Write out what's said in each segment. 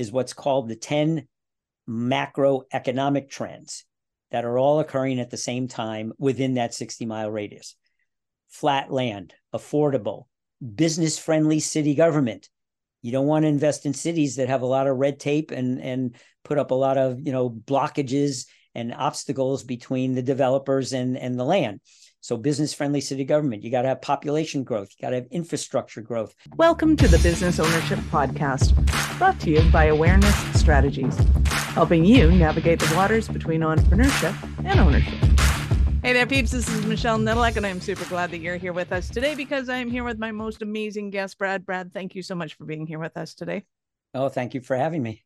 is what's called the 10 macroeconomic trends that are all occurring at the same time within that 60 mile radius flat land, affordable, business friendly city government. You don't want to invest in cities that have a lot of red tape and, and put up a lot of you know blockages and obstacles between the developers and, and the land. So, business friendly city government, you got to have population growth, you got to have infrastructure growth. Welcome to the Business Ownership Podcast, brought to you by Awareness Strategies, helping you navigate the waters between entrepreneurship and ownership. Hey there, peeps. This is Michelle Nedelec, and I'm super glad that you're here with us today because I'm here with my most amazing guest, Brad. Brad, thank you so much for being here with us today. Oh, thank you for having me.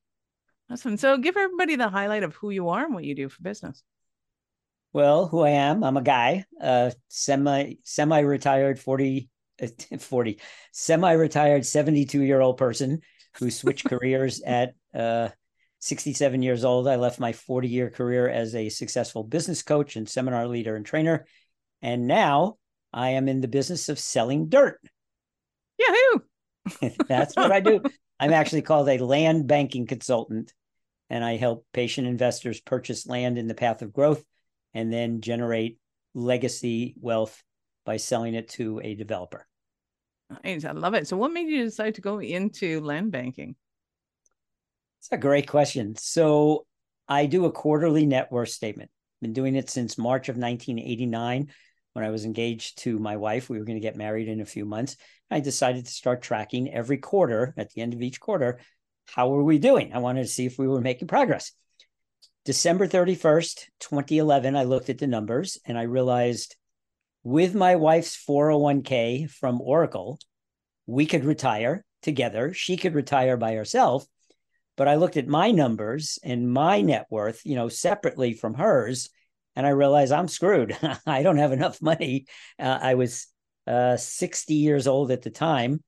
Awesome. So, give everybody the highlight of who you are and what you do for business. Well, who I am, I'm a guy, uh, semi semi retired 40, uh, 40 semi retired 72 year old person who switched careers at uh, 67 years old. I left my 40 year career as a successful business coach and seminar leader and trainer. And now I am in the business of selling dirt. Yahoo! That's what I do. I'm actually called a land banking consultant, and I help patient investors purchase land in the path of growth and then generate legacy wealth by selling it to a developer. Nice. I love it. So, what made you decide to go into land banking? It's a great question. So, I do a quarterly net worth statement. Been doing it since March of 1989 when I was engaged to my wife. We were going to get married in a few months. I decided to start tracking every quarter at the end of each quarter. How were we doing? I wanted to see if we were making progress. December 31st, 2011, I looked at the numbers and I realized with my wife's 401k from Oracle, we could retire together. She could retire by herself. But I looked at my numbers and my net worth, you know, separately from hers, and I realized I'm screwed. I don't have enough money. Uh, I was uh, 60 years old at the time,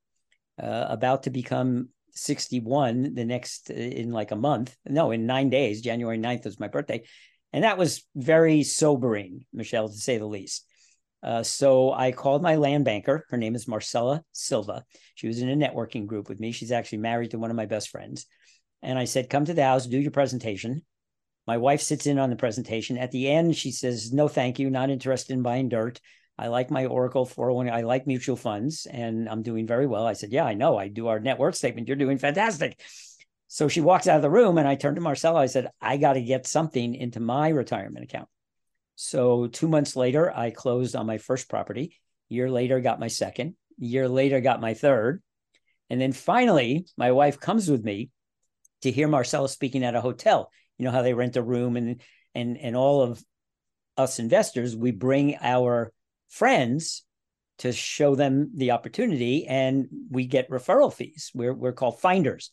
uh, about to become 61 the next uh, in like a month. No, in nine days. January 9th was my birthday. And that was very sobering, Michelle, to say the least. Uh, so I called my land banker. Her name is Marcella Silva. She was in a networking group with me. She's actually married to one of my best friends. And I said, Come to the house, do your presentation. My wife sits in on the presentation. At the end, she says, No, thank you, not interested in buying dirt. I like my Oracle 401. I like mutual funds and I'm doing very well. I said, Yeah, I know. I do our net worth statement. You're doing fantastic. So she walks out of the room and I turned to Marcella. I said, I got to get something into my retirement account. So two months later, I closed on my first property. Year later, got my second. Year later, got my third. And then finally, my wife comes with me to hear Marcella speaking at a hotel. You know how they rent a room and and and all of us investors, we bring our friends to show them the opportunity and we get referral fees. We're, we're called finders.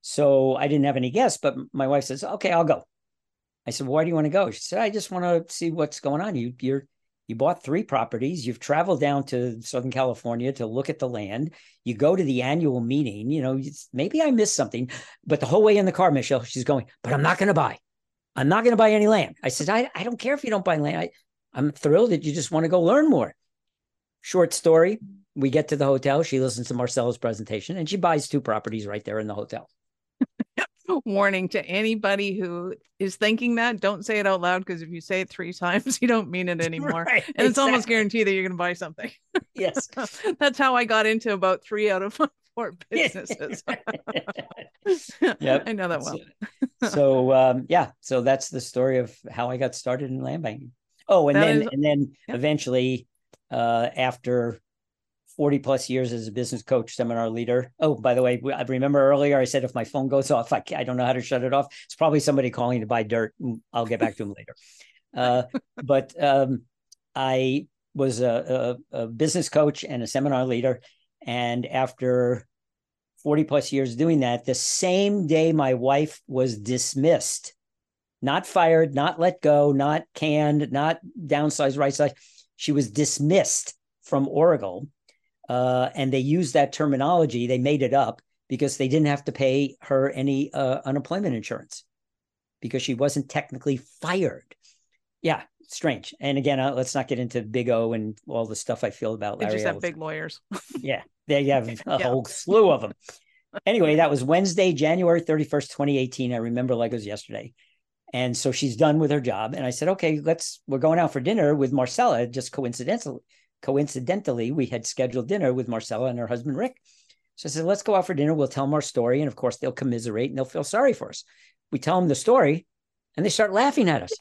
So I didn't have any guests, but my wife says, okay, I'll go. I said, why do you want to go? She said, I just want to see what's going on. You, you're, you bought three properties. You've traveled down to Southern California to look at the land. You go to the annual meeting. You know, maybe I missed something, but the whole way in the car, Michelle, she's going, but I'm not going to buy. I'm not going to buy any land. I said, I, I don't care if you don't buy land. I, I'm thrilled that you just want to go learn more. Short story. We get to the hotel. She listens to Marcella's presentation and she buys two properties right there in the hotel. Warning to anybody who is thinking that, don't say it out loud because if you say it three times, you don't mean it anymore. Right, and exactly. it's almost guaranteed that you're going to buy something. Yes. That's how I got into about three out of four businesses. yep. I know that well. so, so um, yeah, so that's the story of how I got started in land banking. Oh, and that then is, and then yeah. eventually, uh, after 40 plus years as a business coach, seminar leader. Oh, by the way, I remember earlier I said if my phone goes off, I, I don't know how to shut it off. It's probably somebody calling to buy dirt. I'll get back to him later. Uh, but um, I was a, a, a, business coach and a seminar leader. And after 40 plus years doing that, the same day my wife was dismissed not fired, not let go, not canned, not downsized, right size. She was dismissed from Oracle. Uh, and they used that terminology. They made it up because they didn't have to pay her any uh, unemployment insurance because she wasn't technically fired. Yeah, strange. And again, uh, let's not get into Big O and all the stuff I feel about Larry. They just have big lawyers. yeah, they have a yeah. whole slew of them. anyway, that was Wednesday, January 31st, 2018. I remember like it was yesterday. And so she's done with her job. And I said, okay, let's, we're going out for dinner with Marcella. Just coincidentally, coincidentally, we had scheduled dinner with Marcella and her husband, Rick. So I said, let's go out for dinner. We'll tell them our story. And of course, they'll commiserate and they'll feel sorry for us. We tell them the story and they start laughing at us.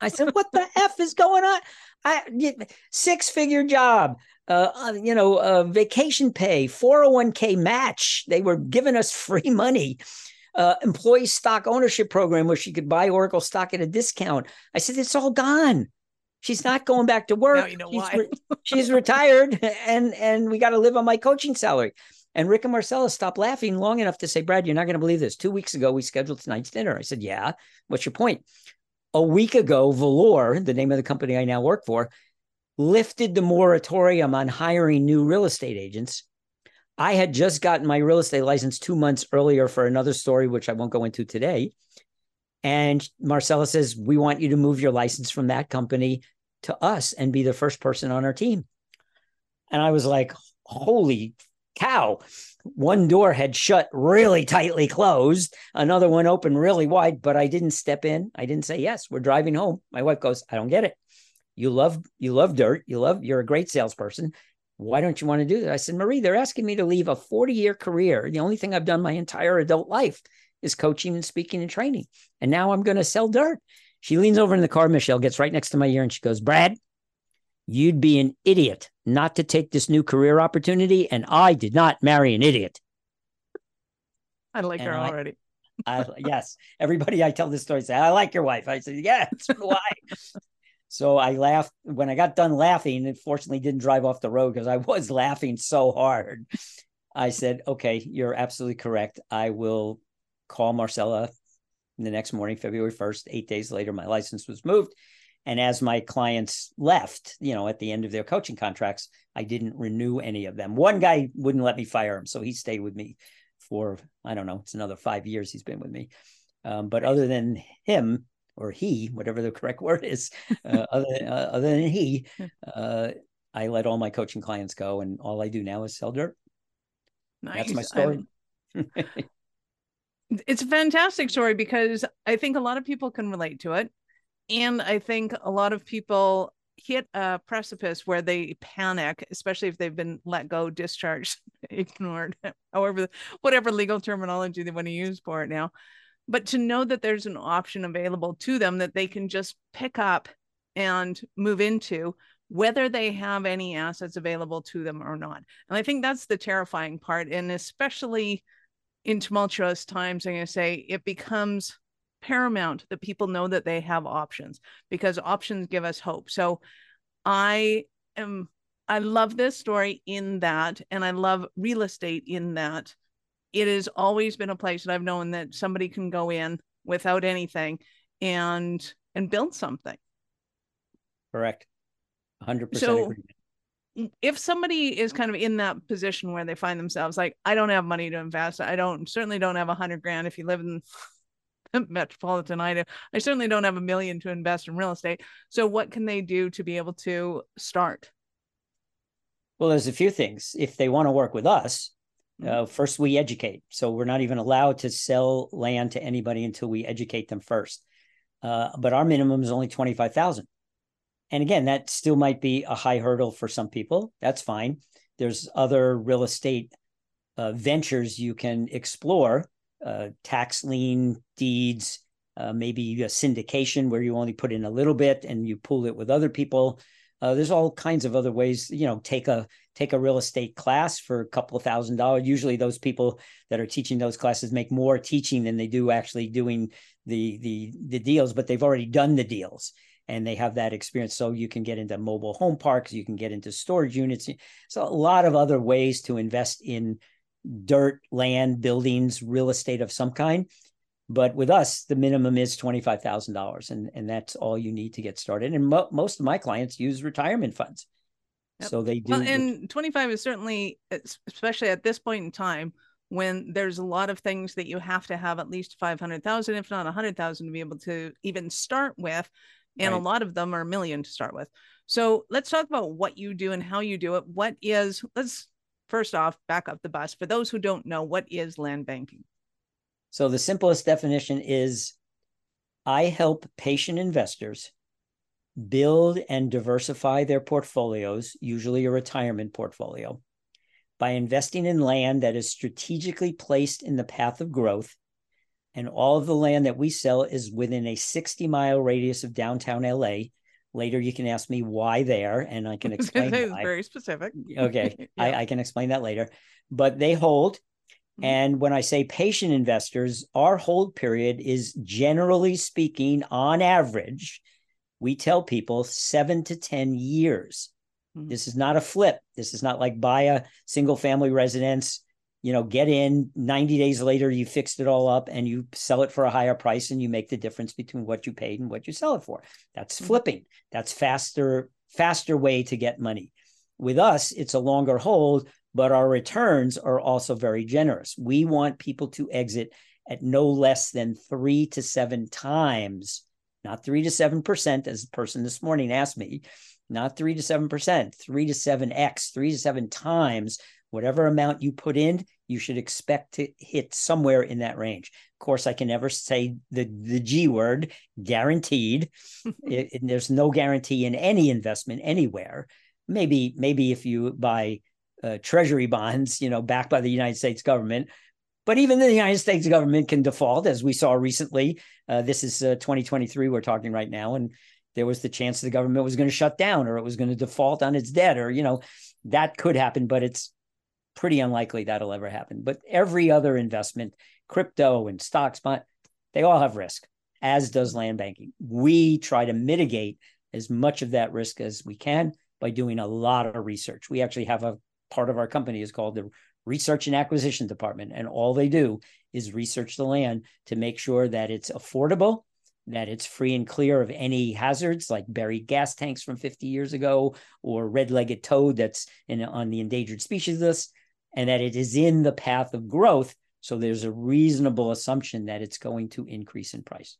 I said, what the F is going on? I six figure job, uh, uh, you know, uh, vacation pay, 401k match. They were giving us free money. Uh, employee stock ownership program where she could buy Oracle stock at a discount. I said, it's all gone. She's not going back to work. Now you know she's, why. re- she's retired, and and we got to live on my coaching salary. And Rick and Marcella stopped laughing long enough to say, Brad, you're not going to believe this. Two weeks ago, we scheduled tonight's dinner. I said, Yeah. What's your point? A week ago, Valor, the name of the company I now work for, lifted the moratorium on hiring new real estate agents. I had just gotten my real estate license two months earlier for another story, which I won't go into today. And Marcella says, We want you to move your license from that company to us and be the first person on our team. And I was like, Holy cow. One door had shut really tightly closed, another one open really wide, but I didn't step in. I didn't say, Yes, we're driving home. My wife goes, I don't get it. You love, you love dirt. You love, you're a great salesperson. Why don't you want to do that? I said, Marie, they're asking me to leave a 40 year career. The only thing I've done my entire adult life is coaching and speaking and training. And now I'm going to sell dirt. She leans over in the car, Michelle gets right next to my ear and she goes, Brad, you'd be an idiot not to take this new career opportunity. And I did not marry an idiot. I like her And I- already. I, yes, everybody I tell this story say, I like your wife. I said, yeah, do I. so I laughed when I got done laughing. It fortunately didn't drive off the road because I was laughing so hard. I said, okay, you're absolutely correct. I will call Marcella the next morning, February 1st. Eight days later, my license was moved. And as my clients left, you know, at the end of their coaching contracts, I didn't renew any of them. One guy wouldn't let me fire him. So he stayed with me for, I don't know, it's another five years he's been with me. Um, but other than him or he, whatever the correct word is, uh, other, uh, other than he, uh, I let all my coaching clients go. And all I do now is sell dirt. Nice. That's my story. it's a fantastic story because I think a lot of people can relate to it. And I think a lot of people hit a precipice where they panic, especially if they've been let go, discharged, ignored, however, whatever legal terminology they want to use for it now. But to know that there's an option available to them that they can just pick up and move into, whether they have any assets available to them or not. And I think that's the terrifying part. And especially in tumultuous times, I'm going to say it becomes paramount that people know that they have options because options give us hope. So I am, I love this story in that, and I love real estate in that. It has always been a place that I've known that somebody can go in without anything and and build something. Correct. 100% So- agreement. if somebody is kind of in that position where they find themselves like i don't have money to invest i don't certainly don't have a hundred grand if you live in metropolitan area i certainly don't have a million to invest in real estate so what can they do to be able to start Well, there's a few things. If they want to work with us. Uh, first we educate. So we're not even allowed to sell land to anybody until we educate them first. Uh, but our minimum is only twenty five thousand. And again, that still might be a high hurdle for some people. That's fine. There's other real estate uh, ventures you can explore, uh, tax lien deeds, uh, maybe a syndication where you only put in a little bit and you pool it with other people. Uh, there's all kinds of other ways. You know, take a take a real estate class for a couple of thousand dollars. Usually, those people that are teaching those classes make more teaching than they do actually doing the the the deals, but they've already done the deals and they have that experience. So you can get into mobile home parks, you can get into storage units. So a lot of other ways to invest in dirt, land, buildings, real estate of some kind. But with us, the minimum is twenty five thousand dollars, and and that's all you need to get started. And mo- most of my clients use retirement funds, Yep. so they do. well and 25 is certainly especially at this point in time when there's a lot of things that you have to have at least 500,000 if not 100,000 to be able to even start with and a lot of them are a million to start with. So let's talk about what you do and how you do it. What is let's first off, back up the bus. For those who don't know, what is land banking? So the simplest definition is I help patient investors build and diversify their portfolios, usually a retirement portfolio, by investing in land that is strategically placed in the path of growth. And all of the land that we sell is within a 60 mile radius of downtown LA. Later, you can ask me why there, and I can explain. Very specific. Okay, yeah. I, I, can explain that later. But they hold. Mm-hmm. And when I say patient investors, our hold period is generally speaking, on average, we tell people seven to 10 years. Mm-hmm. This is not a flip. This is not like buy a single family residence, you know, get in 90 days later, you fixed it all up and you sell it for a higher price and you make the difference between what you paid and what you sell it for. That's mm-hmm. flipping. That's faster, faster way to get money. With us, it's a longer hold, but our returns are also very generous. We want people to exit at no less than three to seven times not three to seven percent, as the person this morning asked me, not three to seven percent, three to seven X, three to seven times whatever amount you put in, you should expect to hit somewhere in that range. Of course, I can never say the, the G word, guaranteed. it, it, there's no guarantee in any investment anywhere. Maybe, maybe if you buy uh, treasury bonds, you know, backed by the United States government, but even the United States government can default, as we saw recently. Uh, this is uh, 2023, we're talking right now. And there was the chance the government was going to shut down or it was going to default on its debt, or, you know, that could happen, but it's pretty unlikely that'll ever happen. But every other investment, crypto and stocks, but they all have risk, as does land banking. We try to mitigate as much of that risk as we can by doing a lot of research. We actually have a part of our company is called the research and acquisition department. And all they do is research the land to make sure that it's affordable, that it's free and clear of any hazards like buried gas tanks from 50 years ago or red-legged toad that's in, on the endangered species list, and that it is in the path of growth. So there's a reasonable assumption that it's going to increase in price.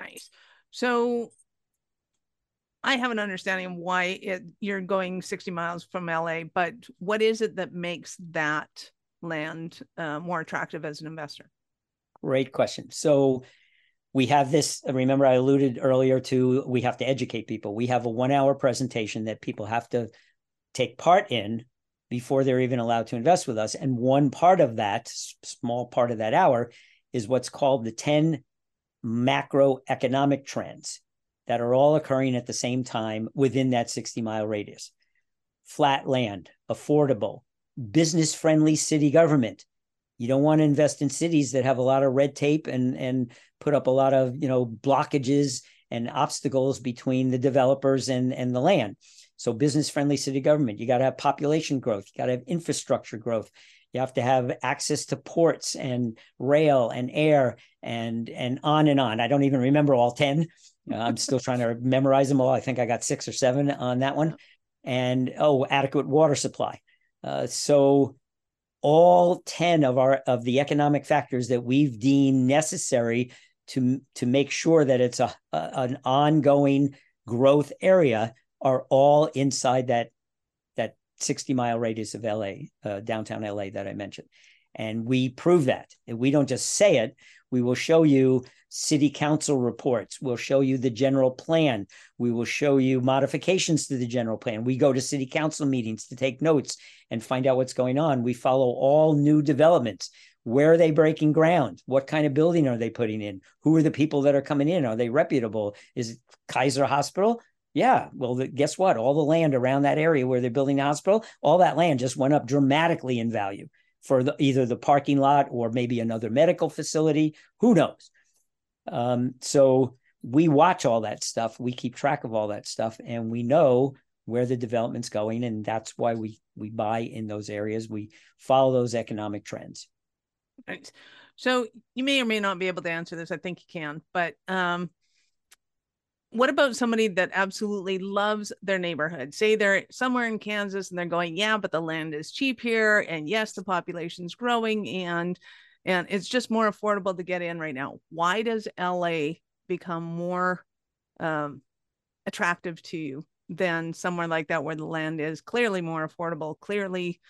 Nice. So I have an understanding of why it, you're going 60 miles from LA, but what is it that makes that land uh, more attractive as an investor? Great question. So we have this. Remember, I alluded earlier to we have to educate people. We have a one hour presentation that people have to take part in before they're even allowed to invest with us. And one part of that, small part of that hour, is what's called the 10 macroeconomic trends that are all occurring at the same time within that 60 mile radius. Flat land, affordable, business friendly city government. You don't want to invest in cities that have a lot of red tape and, and put up a lot of you know blockages and obstacles between the developers and, and the land. So business friendly city government, you got to have population growth, you got to have infrastructure growth. You have to have access to ports and rail and air and and on and on. I don't even remember all 10, uh, I'm still trying to memorize them all. I think I got six or seven on that one. And oh, adequate water supply. Uh, so all 10 of our of the economic factors that we've deemed necessary to to make sure that it's a, a an ongoing growth area are all inside that that 60 mile radius of LA, uh, downtown LA that I mentioned. And we prove that. We don't just say it, we will show you city council reports. We'll show you the general plan. We will show you modifications to the general plan. We go to city council meetings to take notes and find out what's going on. We follow all new developments. Where are they breaking ground? What kind of building are they putting in? Who are the people that are coming in? Are they reputable? Is it Kaiser Hospital? Yeah. Well, the, guess what? All the land around that area where they're building the hospital, all that land just went up dramatically in value for the, either the parking lot or maybe another medical facility. Who knows? Um, so we watch all that stuff. We keep track of all that stuff, and we know where the development's going, and that's why we we buy in those areas. We follow those economic trends. Right. So you may or may not be able to answer this. I think you can, but um, what about somebody that absolutely loves their neighborhood? Say they're somewhere in Kansas and they're going, yeah, but the land is cheap here, and yes, the population's growing, and and it's just more affordable to get in right now. Why does LA become more um, attractive to you than somewhere like that where the land is clearly more affordable, clearly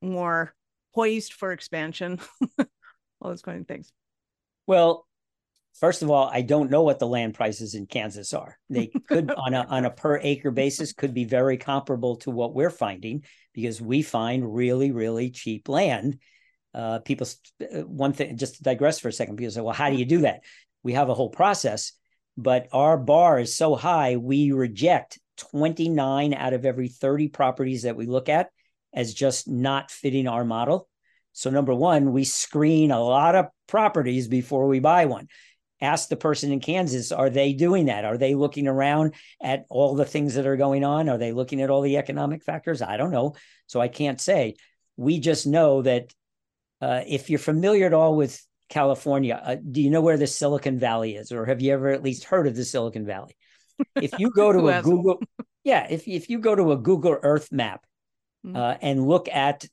more poised for expansion? All those kind of things. Well, first of all, I don't know what the land prices in Kansas are. They could on a on a per acre basis could be very comparable to what we're finding because we find really really cheap land. Uh, people, uh, one thing, just to digress for a second, people say, well, how do you do that? We have a whole process, but our bar is so high, we reject 29 out of every 30 properties that we look at as just not fitting our model. So, number one, we screen a lot of properties before we buy one. Ask the person in Kansas, are they doing that? Are they looking around at all the things that are going on? Are they looking at all the economic factors? I don't know. So, I can't say. We just know that uh, if you're familiar at all with California, uh, do you know where the Silicon Valley is, or have you ever at least heard of the Silicon Valley? If you go to a Google, yeah, if if you go to a Google Earth map mm-hmm. uh, and look at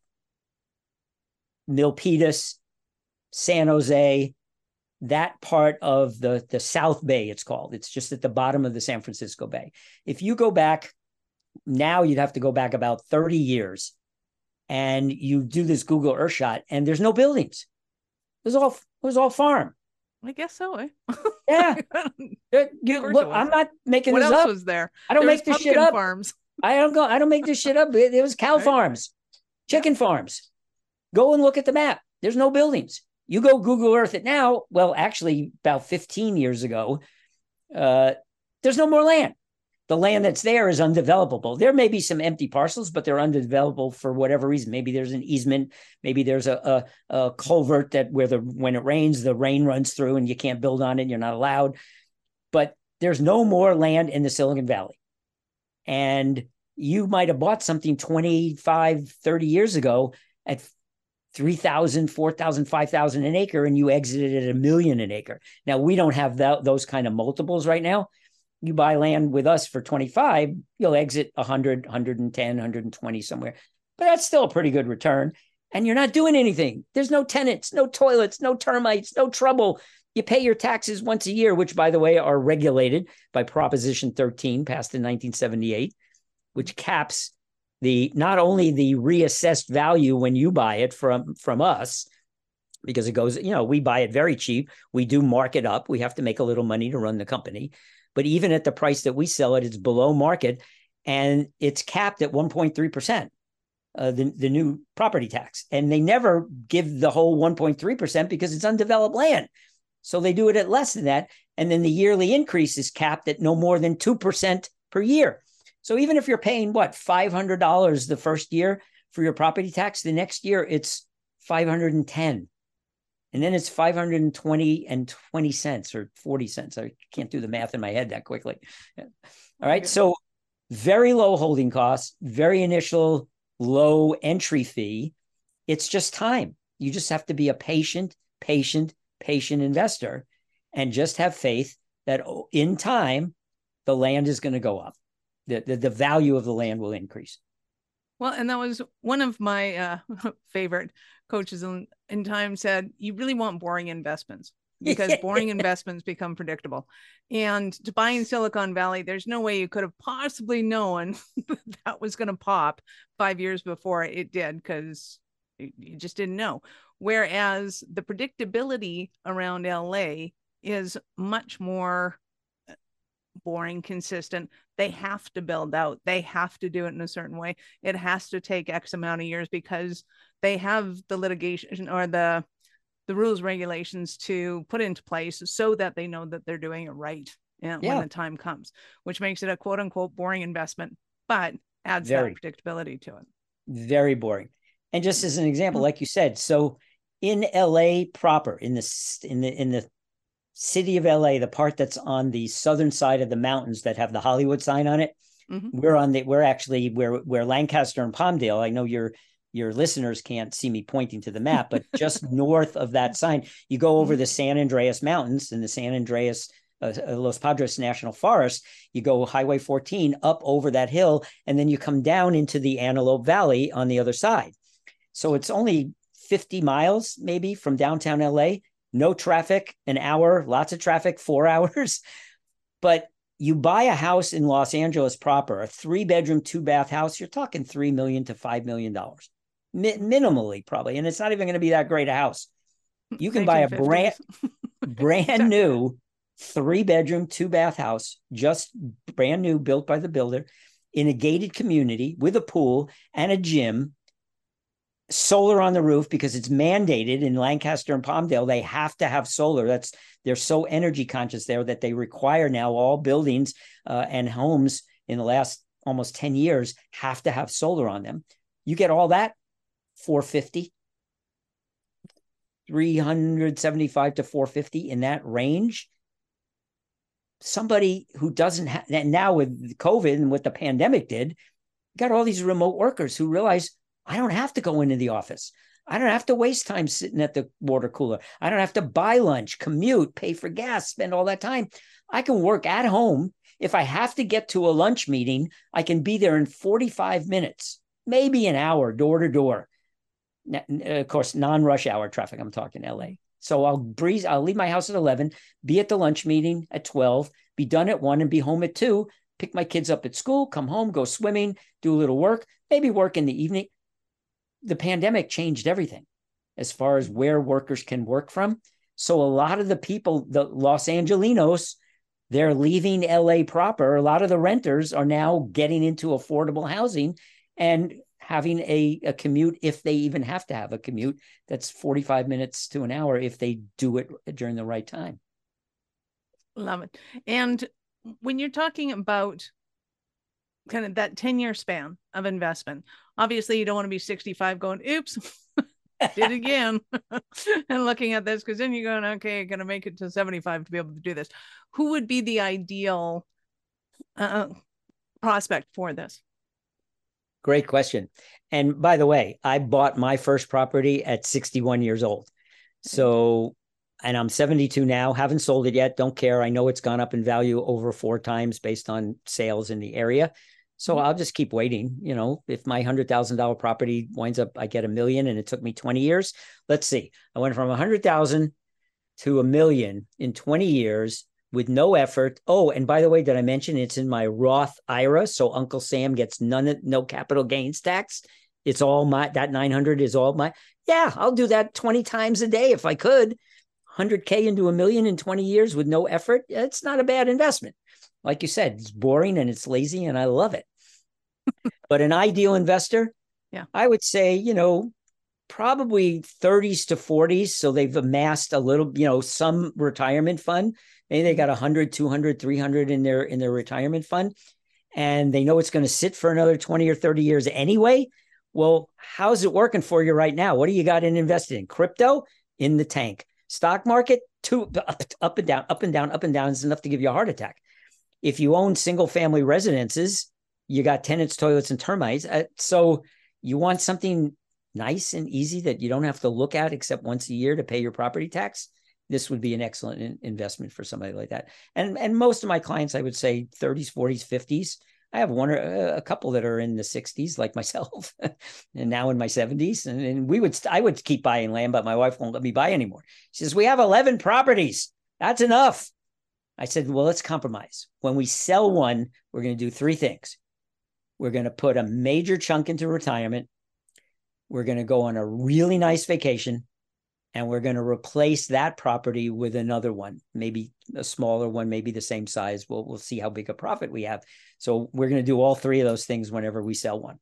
Milpitas, San Jose, that part of the, the South Bay, it's called. It's just at the bottom of the San Francisco Bay. If you go back now, you'd have to go back about 30 years and you do this Google Earth shot, and there's no buildings. It was all it was all farm. I guess so. Eh? Yeah. you, look, I'm not making what this else up. was there? I don't there make this shit up. Farms. I don't go. I don't make this shit up. It, it was cow right. farms, chicken farms. Go and look at the map. There's no buildings. You go Google Earth it now. Well, actually, about 15 years ago, uh, there's no more land. The land that's there is undevelopable. There may be some empty parcels, but they're undevelopable for whatever reason. Maybe there's an easement. Maybe there's a, a, a culvert that where the when it rains, the rain runs through and you can't build on it. And you're not allowed. But there's no more land in the Silicon Valley. And you might have bought something 25, 30 years ago at 3,000, 4,000, 5,000 an acre, and you exited at a million an acre. Now, we don't have that, those kind of multiples right now. You buy land with us for 25, you'll exit 100, 110, 120 somewhere. But that's still a pretty good return. And you're not doing anything. There's no tenants, no toilets, no termites, no trouble. You pay your taxes once a year, which, by the way, are regulated by Proposition 13, passed in 1978, which caps the not only the reassessed value when you buy it from from us because it goes you know we buy it very cheap. We do mark it up. We have to make a little money to run the company. But even at the price that we sell it it's below market and it's capped at 1.3% uh, the, the new property tax. And they never give the whole 1.3% because it's undeveloped land. So they do it at less than that. And then the yearly increase is capped at no more than 2% per year so even if you're paying what $500 the first year for your property tax, the next year it's 510. And then it's 520 and 20 cents or 40 cents. I can't do the math in my head that quickly. All right. So very low holding costs, very initial low entry fee. It's just time. You just have to be a patient, patient, patient investor and just have faith that in time the land is going to go up the, the, the value of the land will increase. Well, and that was one of my uh, favorite coaches in, in time said, you really want boring investments because boring investments become predictable. And to buy in Silicon Valley, there's no way you could have possibly known that was going to pop five years before it did because you just didn't know. Whereas the predictability around LA is much more boring, consistent. They have to build out. They have to do it in a certain way. It has to take X amount of years because they have the litigation or the the rules regulations to put into place so that they know that they're doing it right yeah. when the time comes, which makes it a quote unquote boring investment, but adds Very. that predictability to it. Very boring. And just as an example, mm-hmm. like you said, so in LA proper, in the in the in the city of LA, the part that's on the southern side of the mountains that have the Hollywood sign on it. Mm-hmm. We're on the we're actually where where Lancaster and Palmdale. I know your your listeners can't see me pointing to the map, but just north of that sign, you go over mm-hmm. the San Andreas Mountains and the San Andreas uh, uh, Los Padres National Forest. You go Highway 14 up over that hill, and then you come down into the Antelope Valley on the other side. So it's only 50 miles maybe from downtown LA no traffic, an hour, lots of traffic, four hours. But you buy a house in Los Angeles proper, a three bedroom, two bath house, you're talking three million to five million dollars. mi- minimally probably, and it's not even going to be that great a house. You can buy a brand brand new three bedroom, two bath house, just brand new, built by the builder in a gated community with a pool and a gym, solar on the roof because it's mandated in Lancaster and Palmdale. They have to have solar. That's they're so energy conscious there that they require now all buildings uh, and homes in the last almost 10 years have to have solar on them. You get all that 450 375 to 450 in that range somebody who doesn't have now with covid and what the pandemic did got all these remote workers who realize i don't have to go into the office. I don't have to waste time sitting at the water cooler. I don't have to buy lunch commute pay for gas spend all that time. I can work at home. If i have to get to a lunch meeting i can be there in 45 minutes maybe an hour door to door. Of course non-rush hour traffic i'm talking la so I'll breeze, I'll leave my house at 11, be at the lunch meeting at 12, be done at 1 and be home at 2, pick my kids up at school, come home, go swimming, do a little work, maybe work in the evening. The pandemic changed everything as far as where workers can work from. So a lot of the people, the Los Angelinos, they're leaving LA proper. A lot of the renters are now getting into affordable housing and having a, a commute if they even have to have a commute that's 45 minutes to an hour if they do it during the right time love it and when you're talking about kind of that 10 year span of investment obviously you don't want to be 65 going oops did again and looking at this because then you're going okay going to make it to 75 to be able to do this who would be the ideal uh, prospect for this Great question. And by the way, I bought my first property at 61 years old. So, and I'm 72 now, haven't sold it yet, don't care. I know it's gone up in value over four times based on sales in the area. So. I'll just keep waiting. You know, if my $100,000 property winds up, I get a million and it took me 20 years. Let's see. I went from a 100,000 to a million in 20 years with no effort. Oh, and by the way, did I mention it's in my Roth IRA? So Uncle Sam gets none, of no capital gains tax. It's all my, that 900 is all my, yeah, I'll do that 20 times a day if I could. 100K into a million in 20 years with no effort. It's not a bad investment. Like you said, it's boring and it's lazy and I love it. but an ideal investor, yeah, I would say, you know, probably 30s to 40s. So they've amassed a little, you know, some retirement fund Maybe they got 100, 200, 300 in their in their retirement fund and they know it's going to sit for another 20 or 30 years anyway. Well, how's it working for you right now? What do you got in invested in? Crypto in the tank. Stock market, two up, up and down, up and down, up and down is enough to give you a heart attack. If you own single family residences, you got tenants, toilets, and termites. Uh, so you want something nice and easy that you don't have to look at except once a year to pay your property tax this would be an excellent in- investment for somebody like that. And and most of my clients, I would say 30s, 40s, 50s. I have one or uh, a couple that are in the 60s, like myself, and now in my 70s. And, and we would, I would keep buying land, but my wife won't let me buy anymore. She says, We have 11 properties. That's enough. I said, Well, let's compromise. When we sell one, we're going to do three things. We're going to put a major chunk into retirement. We're going to go on a really nice vacation and we're going to replace that property with another one, maybe a smaller one, maybe the same size. We'll we'll see how big a profit we have. So we're going to do all three of those things whenever we sell one,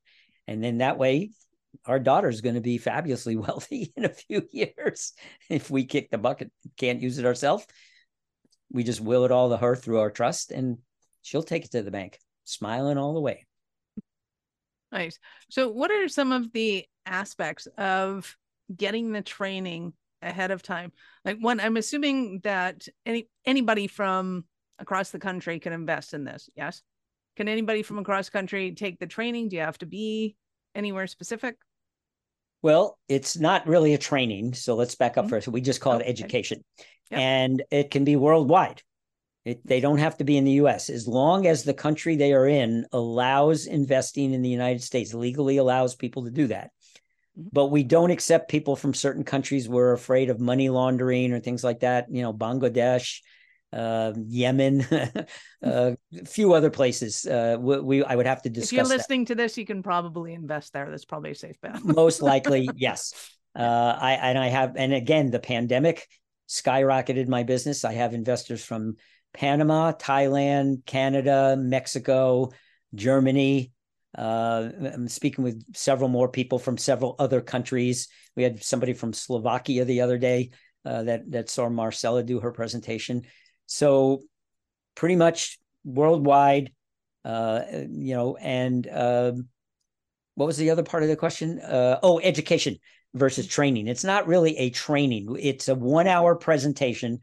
and then that way, our daughter's going to be fabulously wealthy in a few years if we kick the bucket, can't use it ourselves. We just will it all to her through our trust, and she'll take it to the bank, smiling all the way. Nice. So, what are some of the aspects of getting the training ahead of time like one i'm assuming that any anybody from across the country can invest in this yes can anybody from across country take the training do you have to be anywhere specific well it's not really a training so let's back up mm-hmm. first we just call okay. it education yep. and it can be worldwide it, they don't have to be in the us as long as the country they are in allows investing in the united states legally allows people to do that Mm-hmm. but we don't accept people from certain countries. We're afraid of money laundering or things like that. You know, Bangladesh, uh, Yemen, uh, a few other places. Uh, we, we, I would have to discuss. If you're listening that. to this, you can probably invest there. That's probably a safe bet. Most likely, yes. Uh, I and I have, and again, the pandemic skyrocketed my business. I have investors from Panama, Thailand, Canada, Mexico, Germany. Uh, I'm speaking with several more people from several other countries. We had somebody from Slovakia the other day uh, that that saw Marcella do her presentation. So pretty much worldwide, uh, you know, and uh, what was the other part of the question? Uh, oh, education versus training. It's not really a training. It's a one hour presentation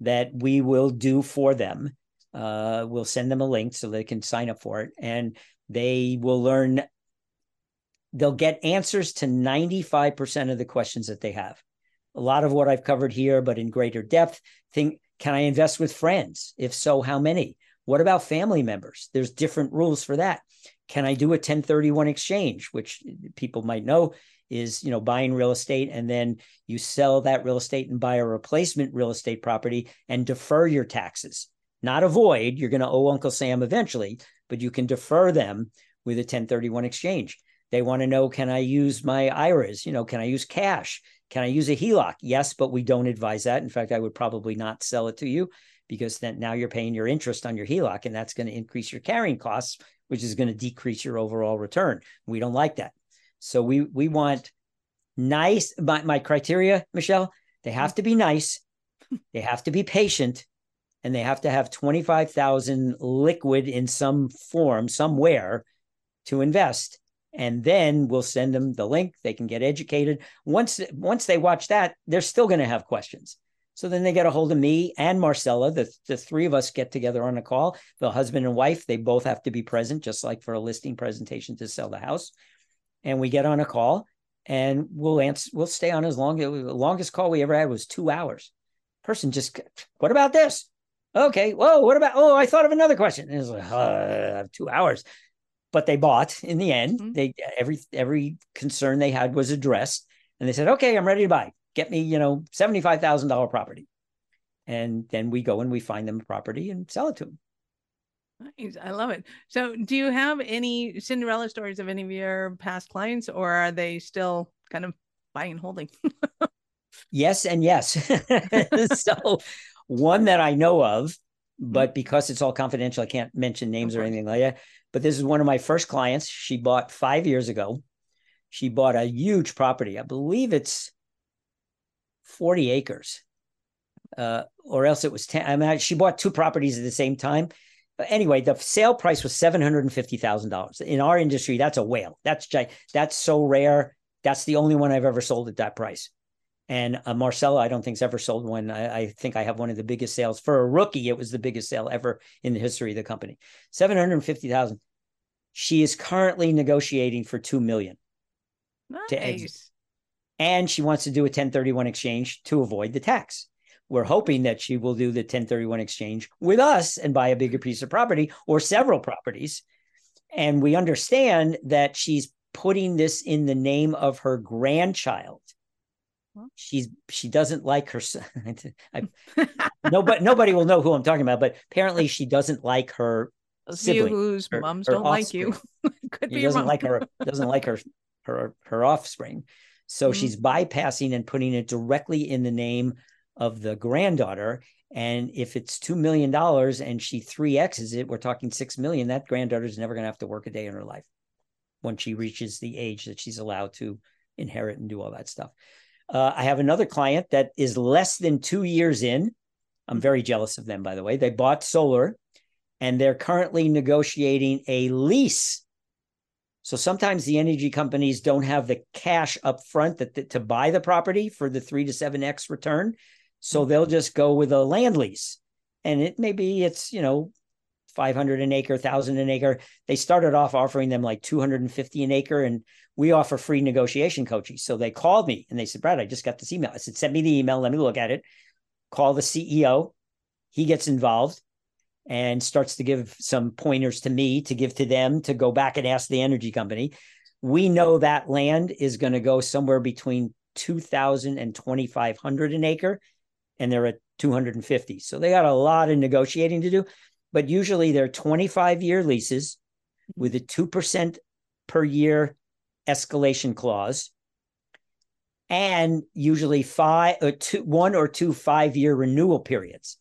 that we will do for them. Uh, we'll send them a link so they can sign up for it and they will learn they'll get answers to 95% of the questions that they have a lot of what i've covered here but in greater depth think can I invest with friends? If so, how many? What about family members? There's different rules for that. Can I do a 1031 exchange, which people might know is, you know, buying real estate and then you sell that real estate and buy a replacement real estate property and defer your taxes. Not avoid, you're going to owe Uncle Sam eventually, but you can defer them with a 1031 exchange. They want to know can I use my IRAs? You know, can I use cash? Can I use a HELOC? Yes, but we don't advise that. In fact, I would probably not sell it to you because then now you're paying your interest on your HELOC and that's going to increase your carrying costs, which is going to decrease your overall return. We don't like that. So we we want nice my, my criteria, Michelle, they have to be nice, they have to be patient, and they have to have 25,000 liquid in some form somewhere to invest and then we'll send them the link. They can get educated. Once once they watch that they're still going to have questions. So then they get a hold of me and marcella. The, the three of us get together on a call. The husband and wife they both have to be present just like for a listing presentation to sell the house. And we get on a call and we'll answer we'll stay on as long as the longest call we ever had was two hours. Person just what about this? Okay whoa what about oh i thought of another question. And it's like uh, two hours but they bought in the end. Mm-hmm. They every every concern they had was addressed, and they said, "Okay, I'm ready to buy. Get me, you know, seventy five thousand dollar property." And then we go and we find them a property and sell it to them. Nice. I love it. So, do you have any Cinderella stories of any of your past clients, or are they still kind of buying and holding? yes, and yes. so, one that I know of, mm-hmm. but because it's all confidential, I can't mention names or anything like that but this is one of my first clients. She bought five years ago. She bought a huge property. I believe it's 40 acres, uh, or else it was 10. I mean, she bought two properties at the same time. But anyway, the sale price was $750,000. In our industry, that's a whale. That's that's so rare. That's the only one I've ever sold at that price. And uh, Marcella, I don't think's ever sold one. I, I, think I have one of the biggest sales for a rookie. It was the biggest sale ever in the history of the company. Seven hundred fifty thousand. She is currently negotiating for two million nice. to exit, and she wants to do a ten thirty one exchange to avoid the tax. We're hoping that she will do the ten thirty one exchange with us and buy a bigger piece of property or several properties. And we understand that she's putting this in the name of her grandchild she's she doesn't like her I, nobody nobody will know who I'm talking about, but apparently she doesn't like her sibling, whose her, moms her don't offspring. like you. Could she doesn't like her doesn't like her her her offspring. So mm-hmm. she's bypassing and putting it directly in the name of the granddaughter. And if it's two million dollars and she three X's it, we're talking six million. That granddaughter's never going to have to work a day in her life when she reaches the age that she's allowed to inherit and do all that stuff. Uh, I have another client that is less than two years in. I'm very jealous of them, by the way. They bought solar and they're currently negotiating a lease. So sometimes the energy companies don't have the cash up front that, to buy the property for the three to seven X return. So they'll just go with a land lease. And it maybe it's, you know, 500 an acre, 1000 an acre. They started off offering them like 250 an acre and we offer free negotiation coaching. So they called me and they said, Brad, I just got this email. I said, send me the email. Let me look at it. Call the CEO. He gets involved and starts to give some pointers to me to give to them to go back and ask the energy company. We know that land is going to go somewhere between 2000 and 2500 an acre. And they're at 250. So they got a lot of negotiating to do, but usually they're 25 year leases with a 2% per year escalation clause and usually five or uh, two, one or two five year renewal periods.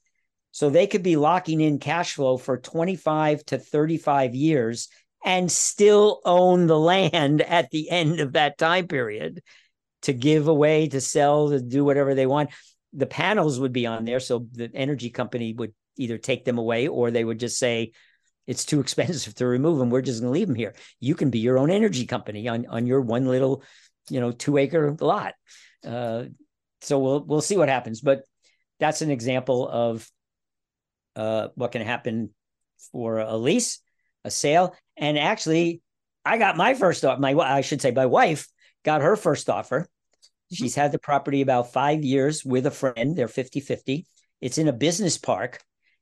So they could be locking in cash flow for 25 to 35 years and still own the land at the end of that time period to give away, to sell, to do whatever they want. The panels would be on there. So the energy company would either take them away or they would just say, it's too expensive to remove them. We're just going to leave them here. You can be your own energy company on, on your one little, you know, two acre lot. Uh, so we'll we'll see what happens. But that's an example of uh, what can happen for a lease, a sale, and actually, I got my first offer. My I should say my wife got her first offer. Mm-hmm. She's had the property about five years with a friend. They're 50 50. It's in a business park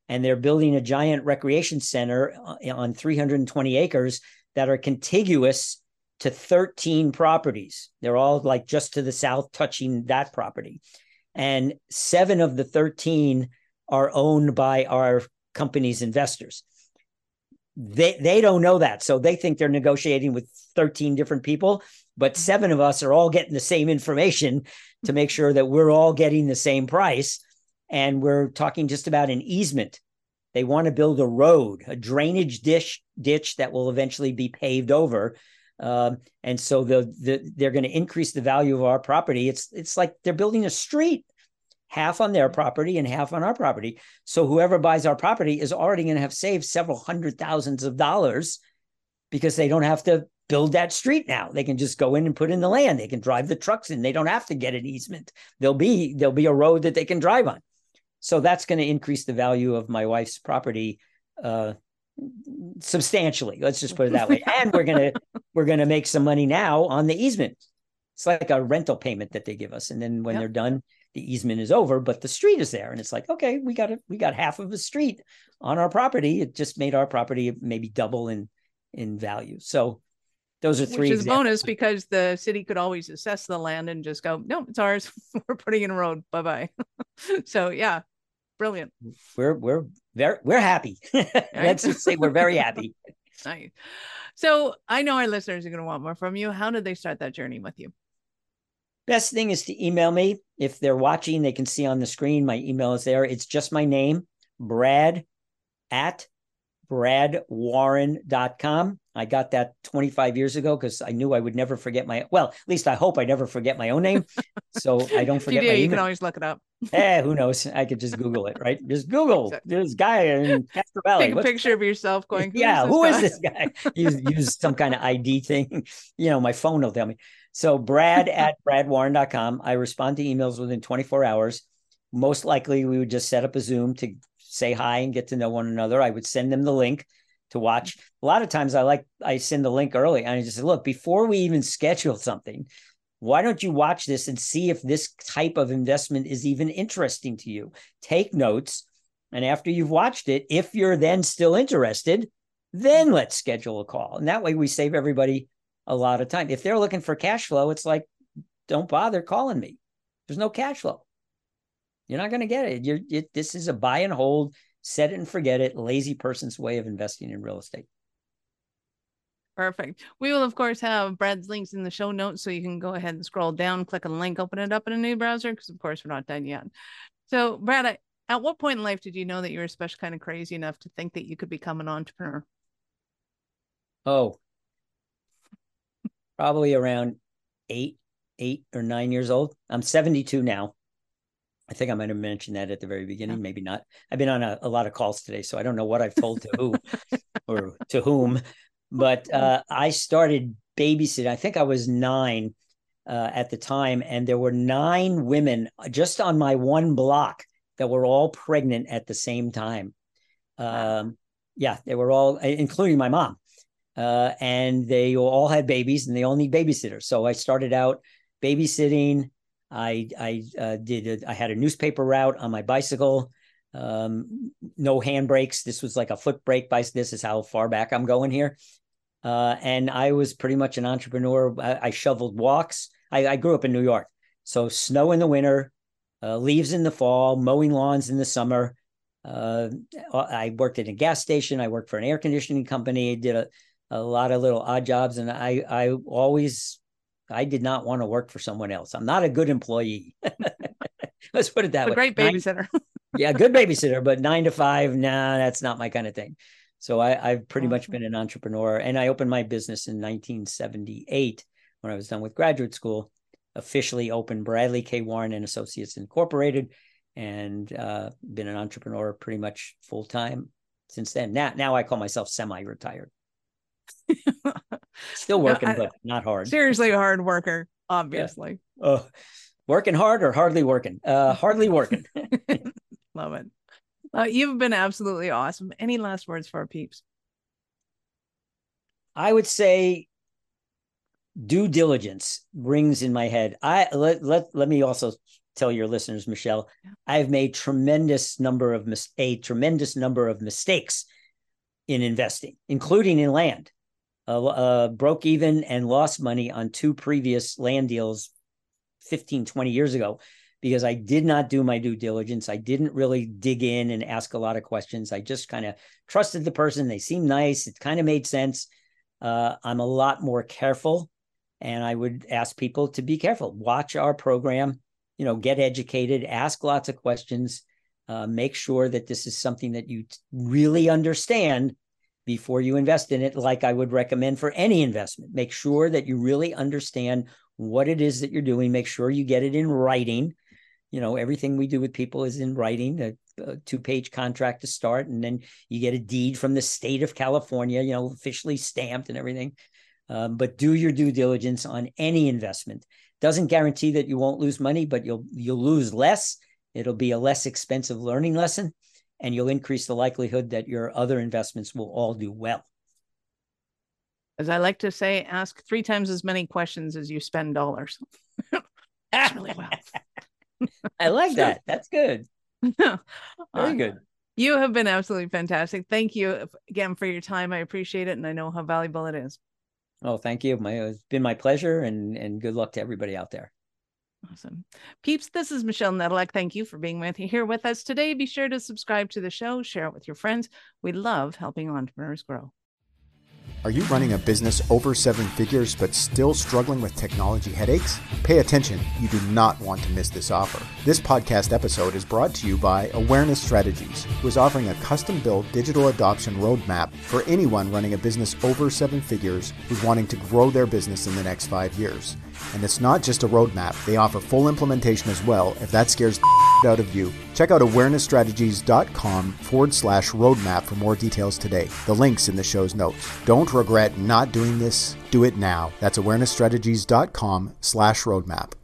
and they're building a giant recreation center uh, on 320 acres that are contiguous to 13 properties. They're all like just to the south, touching that property. And seven of the 13 are owned by our company's investors. They, they don't know that. So they think they're negotiating with 13 different people, but seven of us are all getting the same information to make sure that we're all getting the same price and we're talking just about an easement. They want to build a road, a drainage dish ditch that will eventually be paved over. Um, and so the, the they're going to increase the value of our property. It's it's like they're building a street, half on their property and half on our property. So whoever buys our property is already going to have saved several hundred thousands of dollars because they don't have to build that street now. They can just go in and put in the land. They can drive the trucks in. They don't have to get an easement. There'll be there'll be a road that they can drive on. So that's going to increase the value of my wife's property uh, substantially. Let's just put it that way. and we're gonna we're gonna make some money now on the easement. It's like a rental payment that they give us, and then when yep. they're done, the easement is over, but the street is there, and it's like okay, we got it. We got half of a street on our property. It just made our property maybe double in in value. So those are three. Which is bonus because the city could always assess the land and just go, no, it's ours. we're putting in a road. Bye bye. so yeah, brilliant. We're we're very we're happy. Let's just say we're very happy. nice. So I know our listeners are going to want more from you. How did they start that journey with you? Best thing is to email me. If they're watching, they can see on the screen. My email is there. It's just my name, Brad at bradwarren.com. I got that 25 years ago because I knew I would never forget my, well, at least I hope I never forget my own name. So I don't forget you do, You can always look it up. eh, who knows? I could just Google it, right? Just Google exactly. this guy in Castro Valley. Take a What's picture of yourself going, who yeah, is who guy? is this guy? use, use some kind of ID thing. You know, my phone will tell me. So brad at bradwarren.com. I respond to emails within 24 hours. Most likely we would just set up a Zoom to say hi and get to know one another. I would send them the link to watch. A lot of times I like I send the link early and I just say, look, before we even schedule something, why don't you watch this and see if this type of investment is even interesting to you? Take notes. And after you've watched it, if you're then still interested, then let's schedule a call. And that way we save everybody a lot of time. If they're looking for cash flow, it's like, don't bother calling me. There's no cash flow. You're not going to get it. You're, it, this is a buy and hold set it and forget it, lazy person's way of investing in real estate. Perfect. We will, of course, have Brad's links in the show notes so you can go ahead and scroll down, click on the link, open it up in a new browser because, of course, we're not done yet. So, Brad, I, at what point in life did you know that you were especially kind of crazy enough to think that you could become an entrepreneur? Oh, probably around eight, eight or nine years old. I'm 72 now. I think I might have mentioned that at the very beginning, yeah. maybe not. I've been on a, a, lot of calls today, so I don't know what I've told to who or to whom. But uh, I started babysitting. I think I was nine uh, at the time, and there were nine women just on my one block that were all pregnant at the same time. Um, yeah, they were all, including my mom. Uh, and they all had babies, and they all need babysitters. So I started out babysitting I I uh, did a, I had a newspaper route on my bicycle. Um, no handbrakes. This was like a foot brake bicycle. This is how far back I'm going here. Uh, and I was pretty much an entrepreneur. I, I shoveled walks. I, I, grew up in New York, so snow in the winter, uh, leaves in the fall, mowing lawns in the summer. Uh, I worked at a gas station. I worked for an air conditioning company. I did a, a lot of little odd jobs, and I I always I did not want to work for someone else. I'm not a good employee. Let's put it that a way. Great babysitter. yeah, good babysitter, but nine to five, nah, that's not my kind of thing. So I, have pretty awesome. much been an entrepreneur, and I opened my business in 1978 when I was done with graduate school. Officially opened Bradley K. Warren and Associates Incorporated, and uh, been an entrepreneur pretty much full time since then. Now, now I call myself semi-retired. Still working, no, I, but not hard. Seriously, a hard worker, obviously. Yeah. Uh, working hard or hardly working? Uh, hardly working. Love it. Uh, you've been absolutely awesome. Any last words for our peeps? I would say due diligence rings in my head. I let let, let me also tell your listeners, Michelle, I've made tremendous number of mis- a tremendous number of mistakes in investing, including in land. Uh, uh, broke even and lost money on two previous land deals 15, 20 years ago because I did not do my due diligence. I didn't really dig in and ask a lot of questions. I just kind of trusted the person. They seemed nice. It kind of made sense. Uh, I'm a lot more careful, and I would ask people to be careful. Watch our program. You know, get educated. Ask lots of questions. Uh, make sure that this is something that you really understand before you invest in it. Like I would recommend for any investment, make sure that you really understand what it is that you're doing. Make sure you get it in writing. You know everything we do with people is in writing a, a two page contract to start and then you get a deed from the state of california you know officially stamped and everything. Um, but do your due diligence on any investment. Doesn't guarantee that you won't lose money but you'll you'll lose less. It'll be a less expensive learning lesson and you'll increase the likelihood that your other investments will all do well as i like to say ask three times as many questions as you spend dollars really well I like that. That's good. Very uh, good. You have been absolutely fantastic. Thank you again for your time. I appreciate it, and I know how valuable it is. Oh, thank you. My, it's been my pleasure, and and good luck to everybody out there. Awesome. Peeps, this is Michelle Nedelec. Thank you for being with here with us today. Be sure to subscribe to the show, share it with your friends. We love helping entrepreneurs grow. Are you running a business over seven figures but still struggling with technology headaches? Pay attention, you do not want to miss this offer. This podcast episode is brought to you by Awareness Strategies, who is offering a custom built digital adoption roadmap for anyone running a business over seven figures who's wanting to grow their business in the next five years. And it's not just a roadmap, they offer full implementation as well if that scares the out of you. Check out awarenessstrategies.com forward slash roadmap for more details today. The link's in the show's notes. Don't regret not doing this. Do it now. That's awarenessstrategies.com slash roadmap.